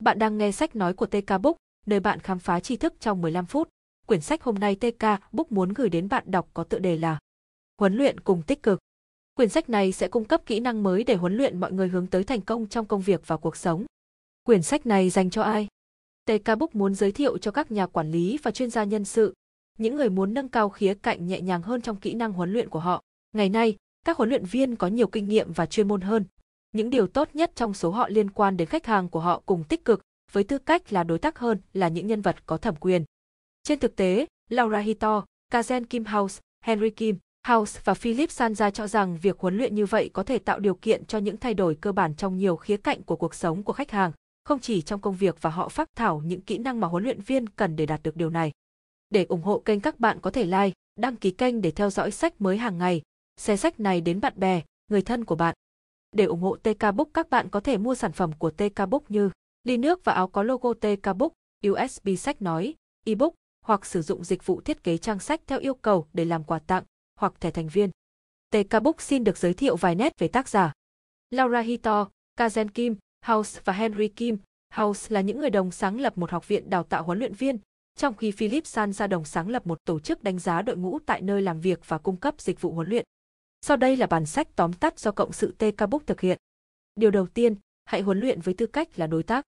Bạn đang nghe sách nói của TK Book, nơi bạn khám phá tri thức trong 15 phút. Quyển sách hôm nay TK Book muốn gửi đến bạn đọc có tựa đề là Huấn luyện cùng tích cực. Quyển sách này sẽ cung cấp kỹ năng mới để huấn luyện mọi người hướng tới thành công trong công việc và cuộc sống. Quyển sách này dành cho ai? TK Book muốn giới thiệu cho các nhà quản lý và chuyên gia nhân sự, những người muốn nâng cao khía cạnh nhẹ nhàng hơn trong kỹ năng huấn luyện của họ. Ngày nay, các huấn luyện viên có nhiều kinh nghiệm và chuyên môn hơn. Những điều tốt nhất trong số họ liên quan đến khách hàng của họ cùng tích cực, với tư cách là đối tác hơn là những nhân vật có thẩm quyền. Trên thực tế, Laura Hito, Kazen Kim House, Henry Kim House và Philip Sanza cho rằng việc huấn luyện như vậy có thể tạo điều kiện cho những thay đổi cơ bản trong nhiều khía cạnh của cuộc sống của khách hàng, không chỉ trong công việc và họ phát thảo những kỹ năng mà huấn luyện viên cần để đạt được điều này. Để ủng hộ kênh các bạn có thể like, đăng ký kênh để theo dõi sách mới hàng ngày, share sách này đến bạn bè, người thân của bạn. Để ủng hộ TK Book các bạn có thể mua sản phẩm của TK Book như ly nước và áo có logo TK Book, USB sách nói, ebook hoặc sử dụng dịch vụ thiết kế trang sách theo yêu cầu để làm quà tặng hoặc thẻ thành viên. TK Book xin được giới thiệu vài nét về tác giả. Laura Hito, Kazen Kim, House và Henry Kim, House là những người đồng sáng lập một học viện đào tạo huấn luyện viên, trong khi Philip San ra đồng sáng lập một tổ chức đánh giá đội ngũ tại nơi làm việc và cung cấp dịch vụ huấn luyện. Sau đây là bản sách tóm tắt do cộng sự TK Book thực hiện. Điều đầu tiên, hãy huấn luyện với tư cách là đối tác.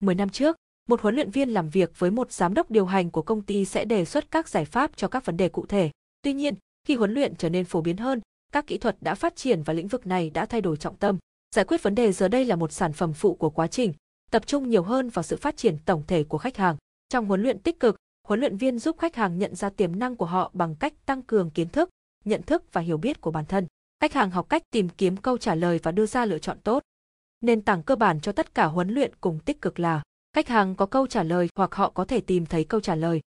10 năm trước, một huấn luyện viên làm việc với một giám đốc điều hành của công ty sẽ đề xuất các giải pháp cho các vấn đề cụ thể. Tuy nhiên, khi huấn luyện trở nên phổ biến hơn, các kỹ thuật đã phát triển và lĩnh vực này đã thay đổi trọng tâm. Giải quyết vấn đề giờ đây là một sản phẩm phụ của quá trình, tập trung nhiều hơn vào sự phát triển tổng thể của khách hàng. Trong huấn luyện tích cực, huấn luyện viên giúp khách hàng nhận ra tiềm năng của họ bằng cách tăng cường kiến thức, nhận thức và hiểu biết của bản thân. Khách hàng học cách tìm kiếm câu trả lời và đưa ra lựa chọn tốt. Nền tảng cơ bản cho tất cả huấn luyện cùng tích cực là khách hàng có câu trả lời hoặc họ có thể tìm thấy câu trả lời.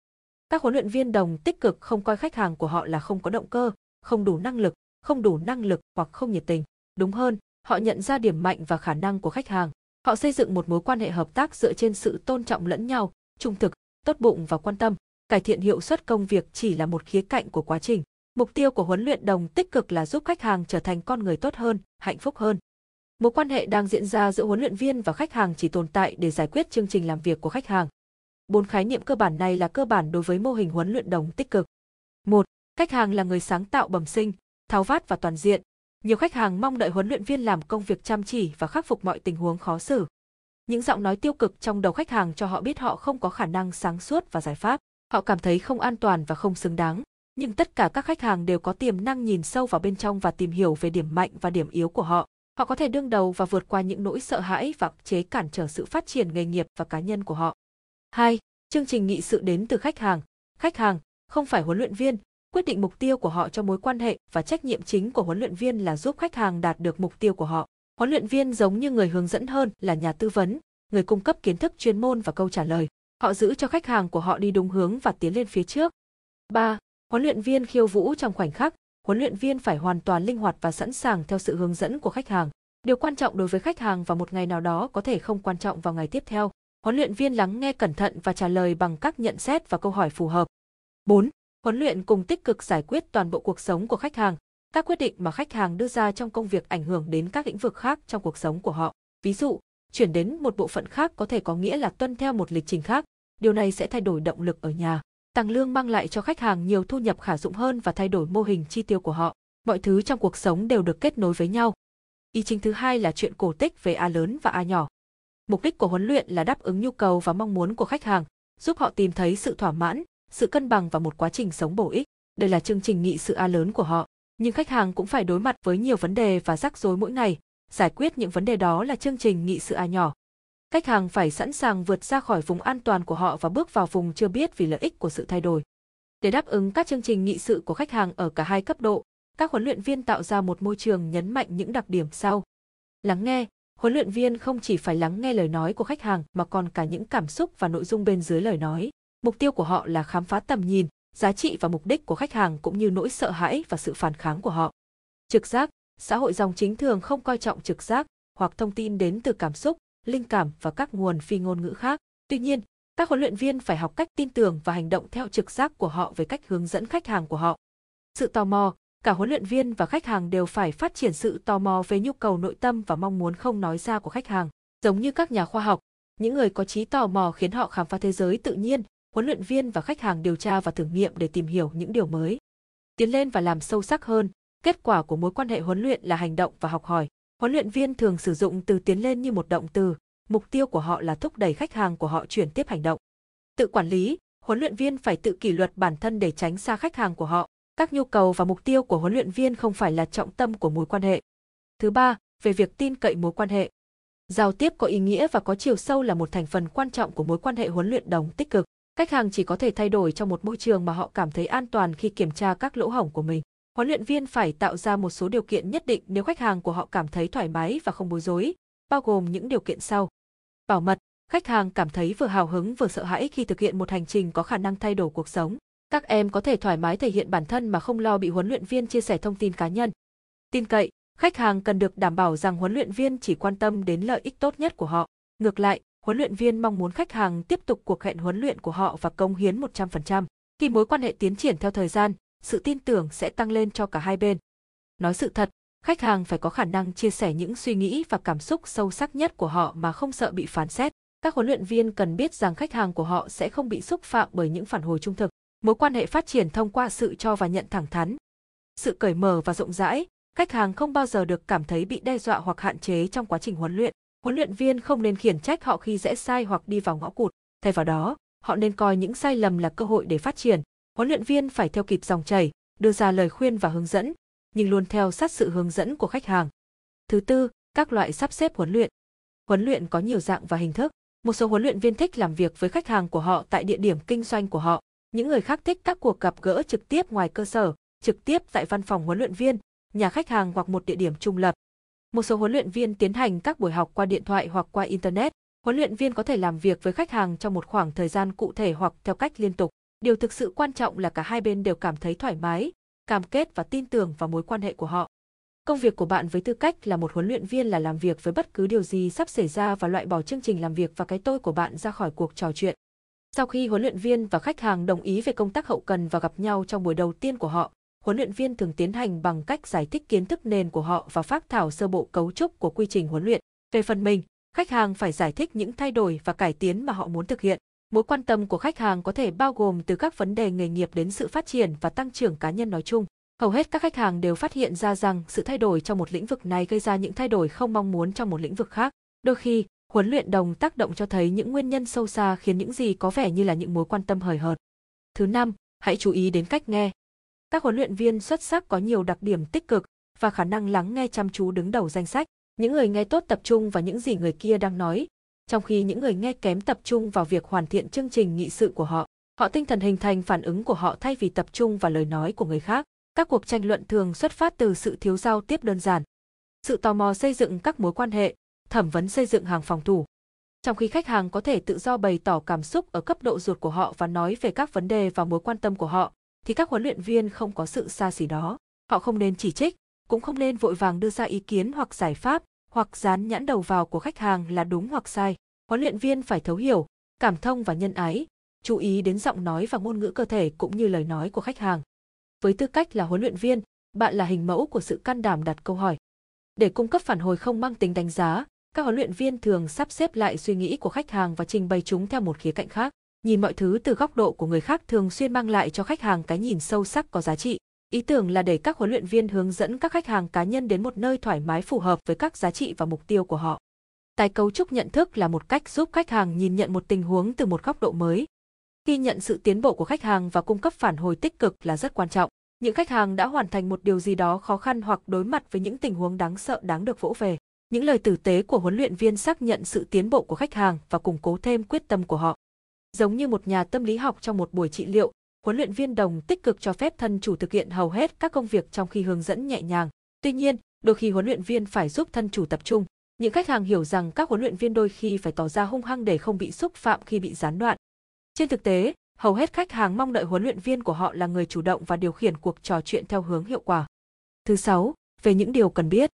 Các huấn luyện viên đồng tích cực không coi khách hàng của họ là không có động cơ, không đủ năng lực, không đủ năng lực hoặc không nhiệt tình. Đúng hơn, họ nhận ra điểm mạnh và khả năng của khách hàng. Họ xây dựng một mối quan hệ hợp tác dựa trên sự tôn trọng lẫn nhau, trung thực, tốt bụng và quan tâm. Cải thiện hiệu suất công việc chỉ là một khía cạnh của quá trình. Mục tiêu của huấn luyện đồng tích cực là giúp khách hàng trở thành con người tốt hơn, hạnh phúc hơn. Mối quan hệ đang diễn ra giữa huấn luyện viên và khách hàng chỉ tồn tại để giải quyết chương trình làm việc của khách hàng. Bốn khái niệm cơ bản này là cơ bản đối với mô hình huấn luyện đồng tích cực. Một, Khách hàng là người sáng tạo bẩm sinh, tháo vát và toàn diện. Nhiều khách hàng mong đợi huấn luyện viên làm công việc chăm chỉ và khắc phục mọi tình huống khó xử. Những giọng nói tiêu cực trong đầu khách hàng cho họ biết họ không có khả năng sáng suốt và giải pháp. Họ cảm thấy không an toàn và không xứng đáng nhưng tất cả các khách hàng đều có tiềm năng nhìn sâu vào bên trong và tìm hiểu về điểm mạnh và điểm yếu của họ. Họ có thể đương đầu và vượt qua những nỗi sợ hãi và chế cản trở sự phát triển nghề nghiệp và cá nhân của họ. 2. Chương trình nghị sự đến từ khách hàng. Khách hàng, không phải huấn luyện viên, quyết định mục tiêu của họ cho mối quan hệ và trách nhiệm chính của huấn luyện viên là giúp khách hàng đạt được mục tiêu của họ. Huấn luyện viên giống như người hướng dẫn hơn là nhà tư vấn, người cung cấp kiến thức chuyên môn và câu trả lời. Họ giữ cho khách hàng của họ đi đúng hướng và tiến lên phía trước. 3. Huấn luyện viên khiêu vũ trong khoảnh khắc, huấn luyện viên phải hoàn toàn linh hoạt và sẵn sàng theo sự hướng dẫn của khách hàng. Điều quan trọng đối với khách hàng vào một ngày nào đó có thể không quan trọng vào ngày tiếp theo. Huấn luyện viên lắng nghe cẩn thận và trả lời bằng các nhận xét và câu hỏi phù hợp. 4. Huấn luyện cùng tích cực giải quyết toàn bộ cuộc sống của khách hàng. Các quyết định mà khách hàng đưa ra trong công việc ảnh hưởng đến các lĩnh vực khác trong cuộc sống của họ. Ví dụ, chuyển đến một bộ phận khác có thể có nghĩa là tuân theo một lịch trình khác. Điều này sẽ thay đổi động lực ở nhà. Tăng lương mang lại cho khách hàng nhiều thu nhập khả dụng hơn và thay đổi mô hình chi tiêu của họ. Mọi thứ trong cuộc sống đều được kết nối với nhau. Ý chính thứ hai là chuyện cổ tích về A lớn và A nhỏ. Mục đích của huấn luyện là đáp ứng nhu cầu và mong muốn của khách hàng, giúp họ tìm thấy sự thỏa mãn, sự cân bằng và một quá trình sống bổ ích. Đây là chương trình nghị sự A lớn của họ. Nhưng khách hàng cũng phải đối mặt với nhiều vấn đề và rắc rối mỗi ngày. Giải quyết những vấn đề đó là chương trình nghị sự A nhỏ. Khách hàng phải sẵn sàng vượt ra khỏi vùng an toàn của họ và bước vào vùng chưa biết vì lợi ích của sự thay đổi. Để đáp ứng các chương trình nghị sự của khách hàng ở cả hai cấp độ, các huấn luyện viên tạo ra một môi trường nhấn mạnh những đặc điểm sau. Lắng nghe, huấn luyện viên không chỉ phải lắng nghe lời nói của khách hàng mà còn cả những cảm xúc và nội dung bên dưới lời nói. Mục tiêu của họ là khám phá tầm nhìn, giá trị và mục đích của khách hàng cũng như nỗi sợ hãi và sự phản kháng của họ. Trực giác, xã hội dòng chính thường không coi trọng trực giác hoặc thông tin đến từ cảm xúc, linh cảm và các nguồn phi ngôn ngữ khác. Tuy nhiên, các huấn luyện viên phải học cách tin tưởng và hành động theo trực giác của họ về cách hướng dẫn khách hàng của họ. Sự tò mò, cả huấn luyện viên và khách hàng đều phải phát triển sự tò mò về nhu cầu nội tâm và mong muốn không nói ra của khách hàng. Giống như các nhà khoa học, Những người có trí tò mò khiến họ khám phá thế giới tự nhiên, huấn luyện viên và khách hàng điều tra và thử nghiệm để tìm hiểu những điều mới. Tiến lên và làm sâu sắc hơn, kết quả của mối quan hệ huấn luyện là hành động và học hỏi. Huấn luyện viên thường sử dụng từ tiến lên như một động từ, mục tiêu của họ là thúc đẩy khách hàng của họ chuyển tiếp hành động. Tự quản lý, huấn luyện viên phải tự kỷ luật bản thân để tránh xa khách hàng của họ. Các nhu cầu và mục tiêu của huấn luyện viên không phải là trọng tâm của mối quan hệ. Thứ ba, về việc tin cậy mối quan hệ. Giao tiếp có ý nghĩa và có chiều sâu là một thành phần quan trọng của mối quan hệ huấn luyện đồng tích cực. Khách hàng chỉ có thể thay đổi trong một môi trường mà họ cảm thấy an toàn khi kiểm tra các lỗ hổng của mình. Huấn luyện viên phải tạo ra một số điều kiện nhất định nếu khách hàng của họ cảm thấy thoải mái và không bối rối, bao gồm những điều kiện sau. Bảo mật, khách hàng cảm thấy vừa hào hứng vừa sợ hãi khi thực hiện một hành trình có khả năng thay đổi cuộc sống. Các em có thể thoải mái thể hiện bản thân mà không lo bị huấn luyện viên chia sẻ thông tin cá nhân. Tin cậy, khách hàng cần được đảm bảo rằng huấn luyện viên chỉ quan tâm đến lợi ích tốt nhất của họ. Ngược lại, huấn luyện viên mong muốn khách hàng tiếp tục cuộc hẹn huấn luyện của họ và công hiến 100%. Khi mối quan hệ tiến triển theo thời gian, sự tin tưởng sẽ tăng lên cho cả hai bên. Nói sự thật, khách hàng phải có khả năng chia sẻ những suy nghĩ và cảm xúc sâu sắc nhất của họ mà không sợ bị phán xét. Các huấn luyện viên cần biết rằng khách hàng của họ sẽ không bị xúc phạm bởi những phản hồi trung thực. Mối quan hệ phát triển thông qua sự cho và nhận thẳng thắn. Sự cởi mở và rộng rãi, khách hàng không bao giờ được cảm thấy bị đe dọa hoặc hạn chế trong quá trình huấn luyện. Huấn luyện viên không nên khiển trách họ khi rẽ sai hoặc đi vào ngõ cụt. Thay vào đó, họ nên coi những sai lầm là cơ hội để phát triển. Huấn luyện viên phải theo kịp dòng chảy, đưa ra lời khuyên và hướng dẫn, nhưng luôn theo sát sự hướng dẫn của khách hàng. Thứ tư, các loại sắp xếp huấn luyện. Huấn luyện có nhiều dạng và hình thức. Một số huấn luyện viên thích làm việc với khách hàng của họ tại địa điểm kinh doanh của họ. Những người khác thích các cuộc gặp gỡ trực tiếp ngoài cơ sở, trực tiếp tại văn phòng huấn luyện viên, nhà khách hàng hoặc một địa điểm trung lập. Một số huấn luyện viên tiến hành các buổi học qua điện thoại hoặc qua internet. Huấn luyện viên có thể làm việc với khách hàng trong một khoảng thời gian cụ thể hoặc theo cách liên tục. Điều thực sự quan trọng là cả hai bên đều cảm thấy thoải mái, cam kết và tin tưởng vào mối quan hệ của họ. Công việc của bạn với tư cách là một huấn luyện viên là làm việc với bất cứ điều gì sắp xảy ra và loại bỏ chương trình làm việc và cái tôi của bạn ra khỏi cuộc trò chuyện. Sau khi huấn luyện viên và khách hàng đồng ý về công tác hậu cần và gặp nhau trong buổi đầu tiên của họ, huấn luyện viên thường tiến hành bằng cách giải thích kiến thức nền của họ và phát thảo sơ bộ cấu trúc của quy trình huấn luyện. Về phần mình, khách hàng phải giải thích những thay đổi và cải tiến mà họ muốn thực hiện. Mối quan tâm của khách hàng có thể bao gồm từ các vấn đề nghề nghiệp đến sự phát triển và tăng trưởng cá nhân nói chung. Hầu hết các khách hàng đều phát hiện ra rằng sự thay đổi trong một lĩnh vực này gây ra những thay đổi không mong muốn trong một lĩnh vực khác. Đôi khi, huấn luyện đồng tác động cho thấy những nguyên nhân sâu xa khiến những gì có vẻ như là những mối quan tâm hời hợt. Thứ năm, hãy chú ý đến cách nghe. Các huấn luyện viên xuất sắc có nhiều đặc điểm tích cực và khả năng lắng nghe chăm chú đứng đầu danh sách. Những người nghe tốt tập trung vào những gì người kia đang nói, trong khi những người nghe kém tập trung vào việc hoàn thiện chương trình nghị sự của họ. Họ tinh thần hình thành phản ứng của họ thay vì tập trung vào lời nói của người khác. Các cuộc tranh luận thường xuất phát từ sự thiếu giao tiếp đơn giản. Sự tò mò xây dựng các mối quan hệ, thẩm vấn xây dựng hàng phòng thủ. Trong khi khách hàng có thể tự do bày tỏ cảm xúc ở cấp độ ruột của họ và nói về các vấn đề và mối quan tâm của họ, thì các huấn luyện viên không có sự xa xỉ đó. Họ không nên chỉ trích, cũng không nên vội vàng đưa ra ý kiến hoặc giải pháp, hoặc dán nhãn đầu vào của khách hàng là đúng hoặc sai. Huấn luyện viên phải thấu hiểu, cảm thông và nhân ái, chú ý đến giọng nói và ngôn ngữ cơ thể cũng như lời nói của khách hàng. Với tư cách là huấn luyện viên, bạn là hình mẫu của sự can đảm đặt câu hỏi. Để cung cấp phản hồi không mang tính đánh giá, các huấn luyện viên thường sắp xếp lại suy nghĩ của khách hàng và trình bày chúng theo một khía cạnh khác. Nhìn mọi thứ từ góc độ của người khác thường xuyên mang lại cho khách hàng cái nhìn sâu sắc có giá trị. Ý tưởng là để các huấn luyện viên hướng dẫn các khách hàng cá nhân đến một nơi thoải mái phù hợp với các giá trị và mục tiêu của họ. Tái cấu trúc nhận thức là một cách giúp khách hàng nhìn nhận một tình huống từ một góc độ mới. Ghi nhận sự tiến bộ của khách hàng và cung cấp phản hồi tích cực là rất quan trọng. Những khách hàng đã hoàn thành một điều gì đó khó khăn hoặc đối mặt với những tình huống đáng sợ đáng được vỗ về. Những lời tử tế của huấn luyện viên xác nhận sự tiến bộ của khách hàng và củng cố thêm quyết tâm của họ. Giống như một nhà tâm lý học trong một buổi trị liệu, huấn luyện viên đồng tích cực cho phép thân chủ thực hiện hầu hết các công việc trong khi hướng dẫn nhẹ nhàng. Tuy nhiên, đôi khi huấn luyện viên phải giúp thân chủ tập trung. Những khách hàng hiểu rằng các huấn luyện viên đôi khi phải tỏ ra hung hăng để không bị xúc phạm khi bị gián đoạn. Trên thực tế, hầu hết khách hàng mong đợi huấn luyện viên của họ là người chủ động và điều khiển cuộc trò chuyện theo hướng hiệu quả. Thứ sáu, về những điều cần biết.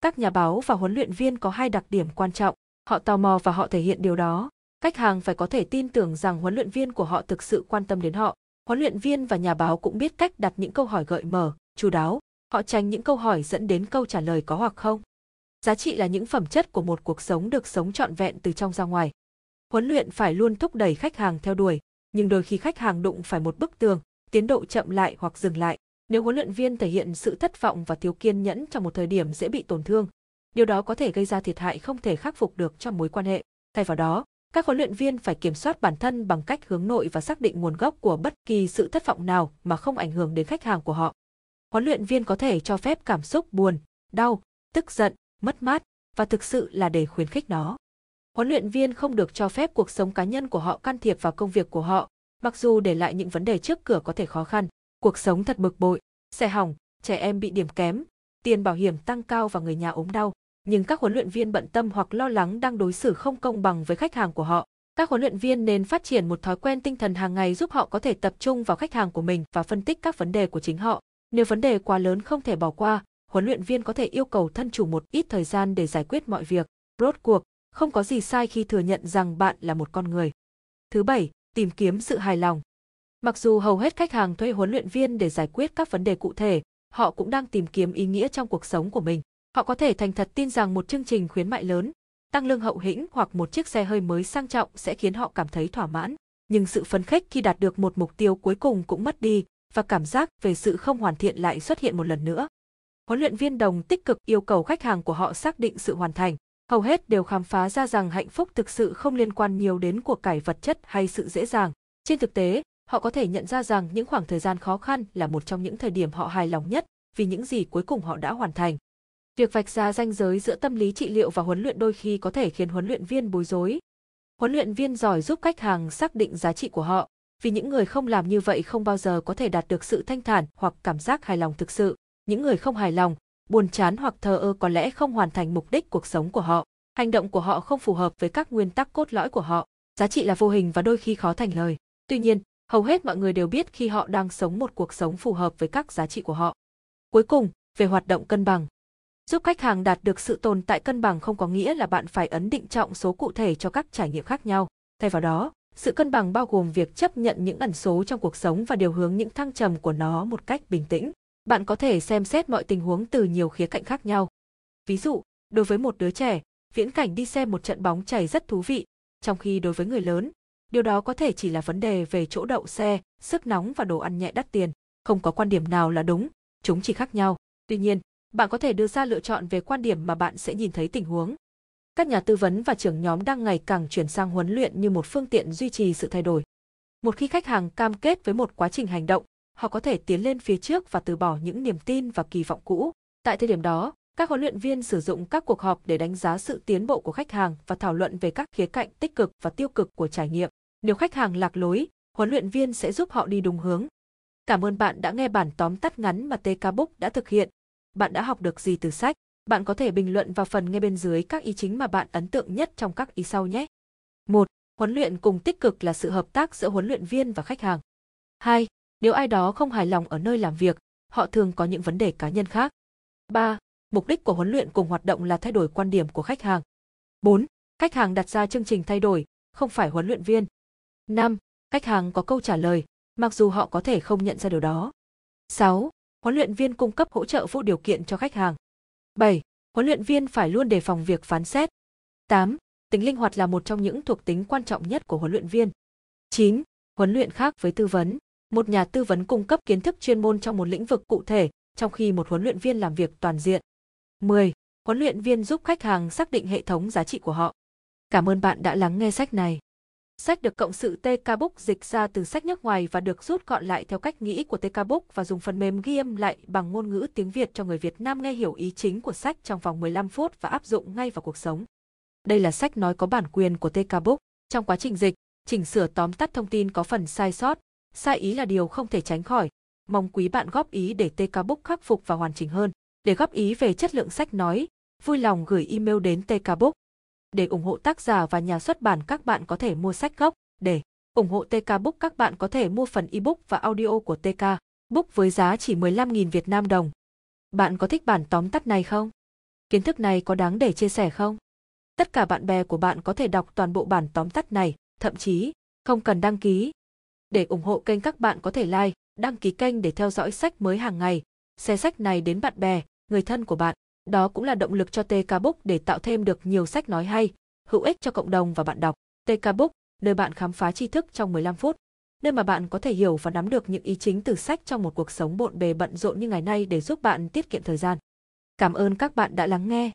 Các nhà báo và huấn luyện viên có hai đặc điểm quan trọng, họ tò mò và họ thể hiện điều đó. Khách hàng phải có thể tin tưởng rằng huấn luyện viên của họ thực sự quan tâm đến họ. Huấn luyện viên và nhà báo cũng biết cách đặt những câu hỏi gợi mở, chú đáo. Họ tránh những câu hỏi dẫn đến câu trả lời có hoặc không. Giá trị là những phẩm chất của một cuộc sống được sống trọn vẹn từ trong ra ngoài. Huấn luyện phải luôn thúc đẩy khách hàng theo đuổi, nhưng đôi khi khách hàng đụng phải một bức tường, tiến độ chậm lại hoặc dừng lại. Nếu huấn luyện viên thể hiện sự thất vọng và thiếu kiên nhẫn trong một thời điểm dễ bị tổn thương, điều đó có thể gây ra thiệt hại không thể khắc phục được cho mối quan hệ. Thay vào đó, các huấn luyện viên phải kiểm soát bản thân bằng cách hướng nội và xác định nguồn gốc của bất kỳ sự thất vọng nào mà không ảnh hưởng đến khách hàng của họ. Huấn luyện viên có thể cho phép cảm xúc buồn, đau, tức giận, mất mát và thực sự là để khuyến khích nó. Huấn luyện viên không được cho phép cuộc sống cá nhân của họ can thiệp vào công việc của họ, mặc dù để lại những vấn đề trước cửa có thể khó khăn. Cuộc sống thật bực bội, xe hỏng, trẻ em bị điểm kém, tiền bảo hiểm tăng cao và người nhà ốm đau. Nhưng các huấn luyện viên bận tâm hoặc lo lắng đang đối xử không công bằng với khách hàng của họ. Các huấn luyện viên nên phát triển một thói quen tinh thần hàng ngày giúp họ có thể tập trung vào khách hàng của mình và phân tích các vấn đề của chính họ. Nếu vấn đề quá lớn không thể bỏ qua, huấn luyện viên có thể yêu cầu thân chủ một ít thời gian để giải quyết mọi việc. Rốt cuộc, không có gì sai khi thừa nhận rằng bạn là một con người. Thứ bảy, tìm kiếm sự hài lòng. Mặc dù hầu hết khách hàng thuê huấn luyện viên để giải quyết các vấn đề cụ thể, họ cũng đang tìm kiếm ý nghĩa trong cuộc sống của mình. Họ có thể thành thật tin rằng một chương trình khuyến mại lớn, tăng lương hậu hĩnh hoặc một chiếc xe hơi mới sang trọng sẽ khiến họ cảm thấy thỏa mãn. Nhưng sự phấn khích khi đạt được một mục tiêu cuối cùng cũng mất đi và cảm giác về sự không hoàn thiện lại xuất hiện một lần nữa. Huấn luyện viên đồng tích cực yêu cầu khách hàng của họ xác định sự hoàn thành. Hầu hết đều khám phá ra rằng hạnh phúc thực sự không liên quan nhiều đến của cải vật chất hay sự dễ dàng. Trên thực tế, họ có thể nhận ra rằng những khoảng thời gian khó khăn là một trong những thời điểm họ hài lòng nhất vì những gì cuối cùng họ đã hoàn thành. Việc vạch ra ranh giới giữa tâm lý trị liệu và huấn luyện đôi khi có thể khiến huấn luyện viên bối rối. Huấn luyện viên giỏi giúp khách hàng xác định giá trị của họ, vì những người không làm như vậy không bao giờ có thể đạt được sự thanh thản hoặc cảm giác hài lòng thực sự. Những người không hài lòng, buồn chán hoặc thờ ơ có lẽ không hoàn thành mục đích cuộc sống của họ. Hành động của họ không phù hợp với các nguyên tắc cốt lõi của họ. Giá trị là vô hình và đôi khi khó thành lời. Tuy nhiên, hầu hết mọi người đều biết khi họ đang sống một cuộc sống phù hợp với các giá trị của họ. Cuối cùng, về hoạt động cân bằng. Giúp khách hàng đạt được sự tồn tại cân bằng không có nghĩa là bạn phải ấn định trọng số cụ thể cho các trải nghiệm khác nhau. Thay vào đó, sự cân bằng bao gồm việc chấp nhận những ẩn số trong cuộc sống và điều hướng những thăng trầm của nó một cách bình tĩnh. Bạn có thể xem xét mọi tình huống từ nhiều khía cạnh khác nhau. Ví dụ, đối với một đứa trẻ, viễn cảnh đi xem một trận bóng chảy rất thú vị, trong khi đối với người lớn, điều đó có thể chỉ là vấn đề về chỗ đậu xe, sức nóng và đồ ăn nhẹ đắt tiền. Không có quan điểm nào là đúng, chúng chỉ khác nhau. Tuy nhiên, bạn có thể đưa ra lựa chọn về quan điểm mà bạn sẽ nhìn thấy tình huống. Các nhà tư vấn và trưởng nhóm đang ngày càng chuyển sang huấn luyện như một phương tiện duy trì sự thay đổi. Một khi khách hàng cam kết với một quá trình hành động, họ có thể tiến lên phía trước và từ bỏ những niềm tin và kỳ vọng cũ. Tại thời điểm đó, các huấn luyện viên sử dụng các cuộc họp để đánh giá sự tiến bộ của khách hàng và thảo luận về các khía cạnh tích cực và tiêu cực của trải nghiệm. Nếu khách hàng lạc lối, huấn luyện viên sẽ giúp họ đi đúng hướng. Cảm ơn bạn đã nghe bản tóm tắt ngắn mà TK Book đã thực hiện. Bạn đã học được gì từ sách? Bạn có thể bình luận vào phần nghe bên dưới các ý chính mà bạn ấn tượng nhất trong các ý sau nhé. 1. Huấn luyện cùng tích cực là sự hợp tác giữa huấn luyện viên và khách hàng. 2. Nếu ai đó không hài lòng ở nơi làm việc, họ thường có những vấn đề cá nhân khác. 3. Mục đích của huấn luyện cùng hoạt động là thay đổi quan điểm của khách hàng. 4. Khách hàng đặt ra chương trình thay đổi, không phải huấn luyện viên. 5. Khách hàng có câu trả lời, mặc dù họ có thể không nhận ra điều đó. 6. Huấn luyện viên cung cấp hỗ trợ vô điều kiện cho khách hàng. 7. Huấn luyện viên phải luôn đề phòng việc phán xét. 8. Tính linh hoạt là một trong những thuộc tính quan trọng nhất của huấn luyện viên. 9. Huấn luyện khác với tư vấn. Một nhà tư vấn cung cấp kiến thức chuyên môn trong một lĩnh vực cụ thể, trong khi một huấn luyện viên làm việc toàn diện. 10. Huấn luyện viên giúp khách hàng xác định hệ thống giá trị của họ. Cảm ơn bạn đã lắng nghe sách này. Sách được cộng sự TK Book dịch ra từ sách nước ngoài và được rút gọn lại theo cách nghĩ của TK Book và dùng phần mềm ghi âm lại bằng ngôn ngữ tiếng Việt cho người Việt Nam nghe hiểu ý chính của sách trong vòng 15 phút và áp dụng ngay vào cuộc sống. Đây là sách nói có bản quyền của TK Book. Trong quá trình dịch, chỉnh sửa tóm tắt thông tin có phần sai sót, sai ý là điều không thể tránh khỏi. Mong quý bạn góp ý để TK Book khắc phục và hoàn chỉnh hơn. Để góp ý về chất lượng sách nói, vui lòng gửi email đến TK Book để ủng hộ tác giả và nhà xuất bản các bạn có thể mua sách gốc. Để ủng hộ TK Book các bạn có thể mua phần ebook và audio của TK Book với giá chỉ 15.000 Việt Nam đồng. Bạn có thích bản tóm tắt này không? Kiến thức này có đáng để chia sẻ không? Tất cả bạn bè của bạn có thể đọc toàn bộ bản tóm tắt này, thậm chí không cần đăng ký. Để ủng hộ kênh các bạn có thể like, đăng ký kênh để theo dõi sách mới hàng ngày, share sách này đến bạn bè, người thân của bạn. Đó cũng là động lực cho TK Book để tạo thêm được nhiều sách nói hay, hữu ích cho cộng đồng và bạn đọc. TK Book, nơi bạn khám phá tri thức trong 15 phút, nơi mà bạn có thể hiểu và nắm được những ý chính từ sách trong một cuộc sống bộn bề bận rộn như ngày nay để giúp bạn tiết kiệm thời gian. Cảm ơn các bạn đã lắng nghe.